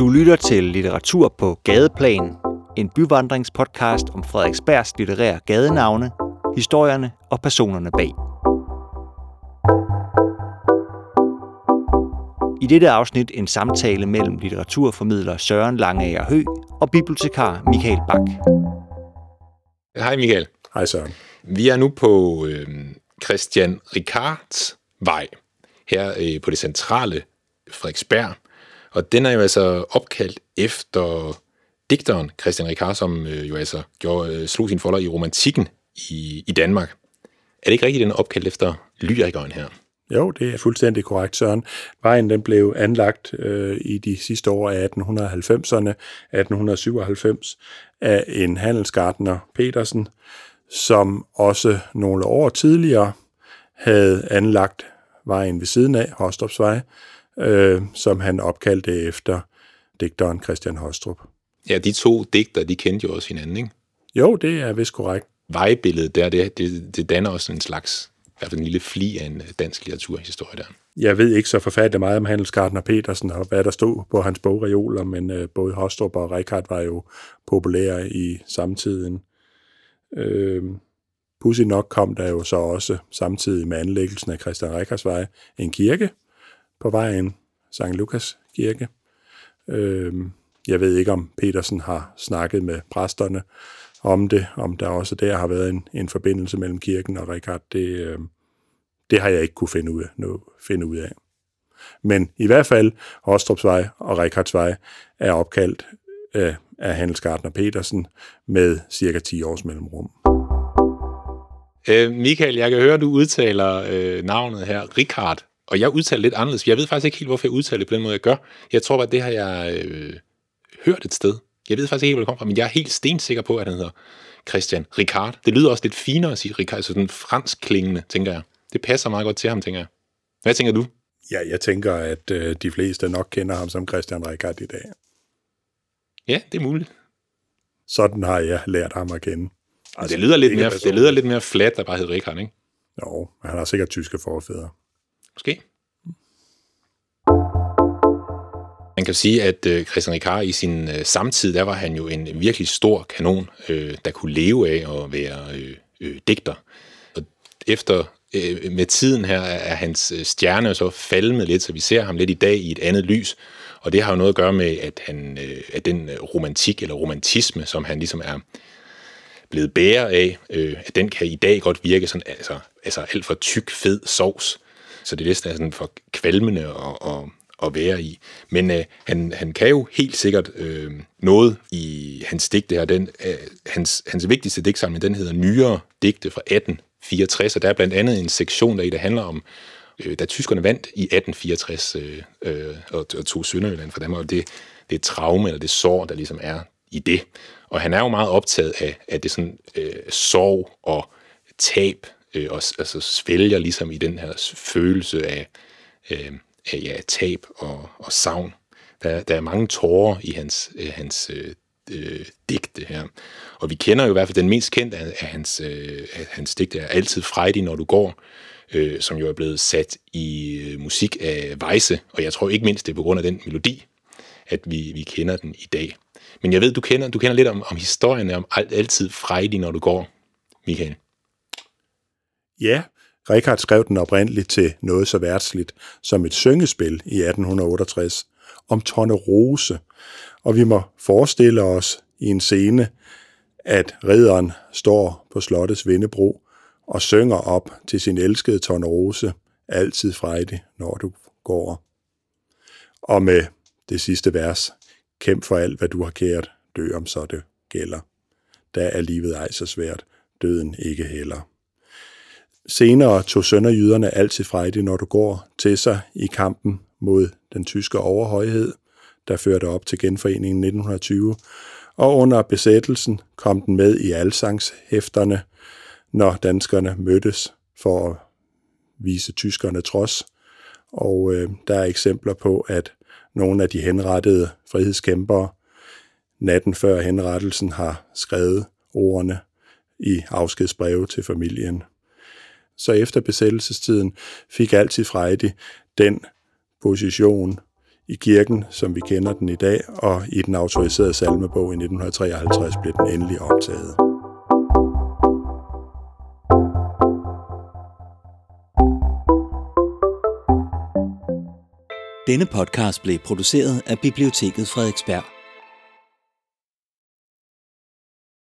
Du lytter til Litteratur på Gadeplan, en byvandringspodcast om Frederiksbergs litterære gadenavne, historierne og personerne bag. I dette afsnit en samtale mellem litteraturformidler Søren Langeager Hø og bibliotekar Michael Bak. Hej Michael. Hej Søren. Vi er nu på øh, Christian Ricards vej, her øh, på det centrale Frederiksberg. Og den er jo altså opkaldt efter digteren Christian Ricard, som øh, jo altså gjorde, øh, slog sin folder i romantikken i, i Danmark. Er det ikke rigtigt, den er opkaldt efter lyrikeren her? Jo, det er fuldstændig korrekt, Søren. Vejen den blev anlagt øh, i de sidste år af 1890'erne, 1897, af en handelsgartner, Petersen, som også nogle år tidligere havde anlagt vejen ved siden af, Hostopsvej, øh, som han opkaldte efter digteren Christian Hostrup. Ja, de to digter, de kendte jo også hinanden, ikke? Jo, det er vist korrekt. Vejbilledet der, det, det, det danner også en slags, i hvert fald en lille fli af en dansk litteraturhistorie der. Jeg ved ikke så forfærdeligt meget om Handelsgartner Petersen og hvad der stod på hans bogreoler, men øh, både Hostrup og Richard var jo populære i samtiden. Øh, Pussy nok kom der jo så også samtidig med anlæggelsen af Christian Rickers vej en kirke på vejen, St. Lukas kirke. Øh, jeg ved ikke, om Petersen har snakket med præsterne om det, om der også der har været en, en forbindelse mellem kirken og Richard. Det, øh, det har jeg ikke kunne finde ud, af, nu, finde ud af. Men i hvert fald, Hostrupsvej og Richardsvej er opkaldt øh, af Handelsgartner Petersen med cirka 10 års mellemrum. Øh, Michael, jeg kan høre, du udtaler øh, navnet her, Richard, og jeg udtaler lidt anderledes. Jeg ved faktisk ikke helt, hvorfor jeg udtaler det på den måde, jeg gør. Jeg tror bare, det har jeg øh, hørt et sted. Jeg ved faktisk ikke, hvor det kommer fra, men jeg er helt stensikker på, at han hedder Christian Ricard. Det lyder også lidt finere at sige Ricard, altså sådan fransk klingende, tænker jeg. Det passer meget godt til ham, tænker jeg. Hvad tænker du? Ja, jeg tænker, at øh, de fleste nok kender ham som Christian Ricard i dag. Ja, det er muligt. Sådan har jeg lært ham at kende. Altså, det, lyder lidt mere, det lyder lidt mere flat, der bare hedder Richard, ikke? Jo, han har sikkert tyske forfædre. Måske. Man kan sige, at øh, Christian Ricard i sin øh, samtid, der var han jo en virkelig stor kanon, øh, der kunne leve af at være øh, øh, digter. Og efter øh, med tiden her er hans stjerne så falmet lidt, så vi ser ham lidt i dag i et andet lys. Og det har jo noget at gøre med, at, han, øh, at den romantik eller romantisme, som han ligesom er blevet bærer af, øh, at den kan i dag godt virke sådan, altså, altså alt for tyk, fed sovs. Så det næsten er sådan for kvalmende at, at, at være i. Men øh, han, han kan jo helt sikkert øh, noget i hans digte her. Den, øh, hans, hans vigtigste digtsamling, den hedder Nyere digte fra 1864, og der er blandt andet en sektion der i, der handler om, øh, da tyskerne vandt i 1864 øh, øh, og, og tog Sønderjylland fra Danmark, og det, det traume eller det sår, der ligesom er i det. Og han er jo meget optaget af, af det sådan øh, sorg og tab, øh, og altså svælger ligesom i den her følelse af, øh, af ja, tab og, og savn. Der, der er mange tårer i hans, øh, hans øh, øh, digte her. Og vi kender jo i hvert fald den mest kendte af, af hans, øh, af hans digte, er Altid Friday, når du går, øh, som jo er blevet sat i øh, musik af Weisse, og jeg tror ikke mindst det er på grund af den melodi, at vi, vi kender den i dag. Men jeg ved, du kender, du kender lidt om, om historien om alt, altid fredig, når du går, Michael. Ja, Richard skrev den oprindeligt til noget så værtsligt som et syngespil i 1868 om Tonne Rose, og vi må forestille os i en scene, at ridderen står på slottets vindebro og synger op til sin elskede Tonne Rose, altid frejdig, når du går. Og med det sidste vers, kæmp for alt, hvad du har kært, dø om så det gælder. Da er livet ej så svært, døden ikke heller. Senere tog sønderjyderne altid Frejde når du går, til sig i kampen mod den tyske overhøjhed, der førte op til genforeningen 1920, og under besættelsen kom den med i alsangshæfterne, når danskerne mødtes for at vise tyskerne trods. Og øh, der er eksempler på, at nogle af de henrettede frihedskæmpere natten før henrettelsen har skrevet ordene i afskedsbreve til familien. Så efter besættelsestiden fik altid Frejdi den position i kirken, som vi kender den i dag, og i den autoriserede salmebog i 1953 blev den endelig optaget. Denne podcast blev produceret af Biblioteket Frederiksberg.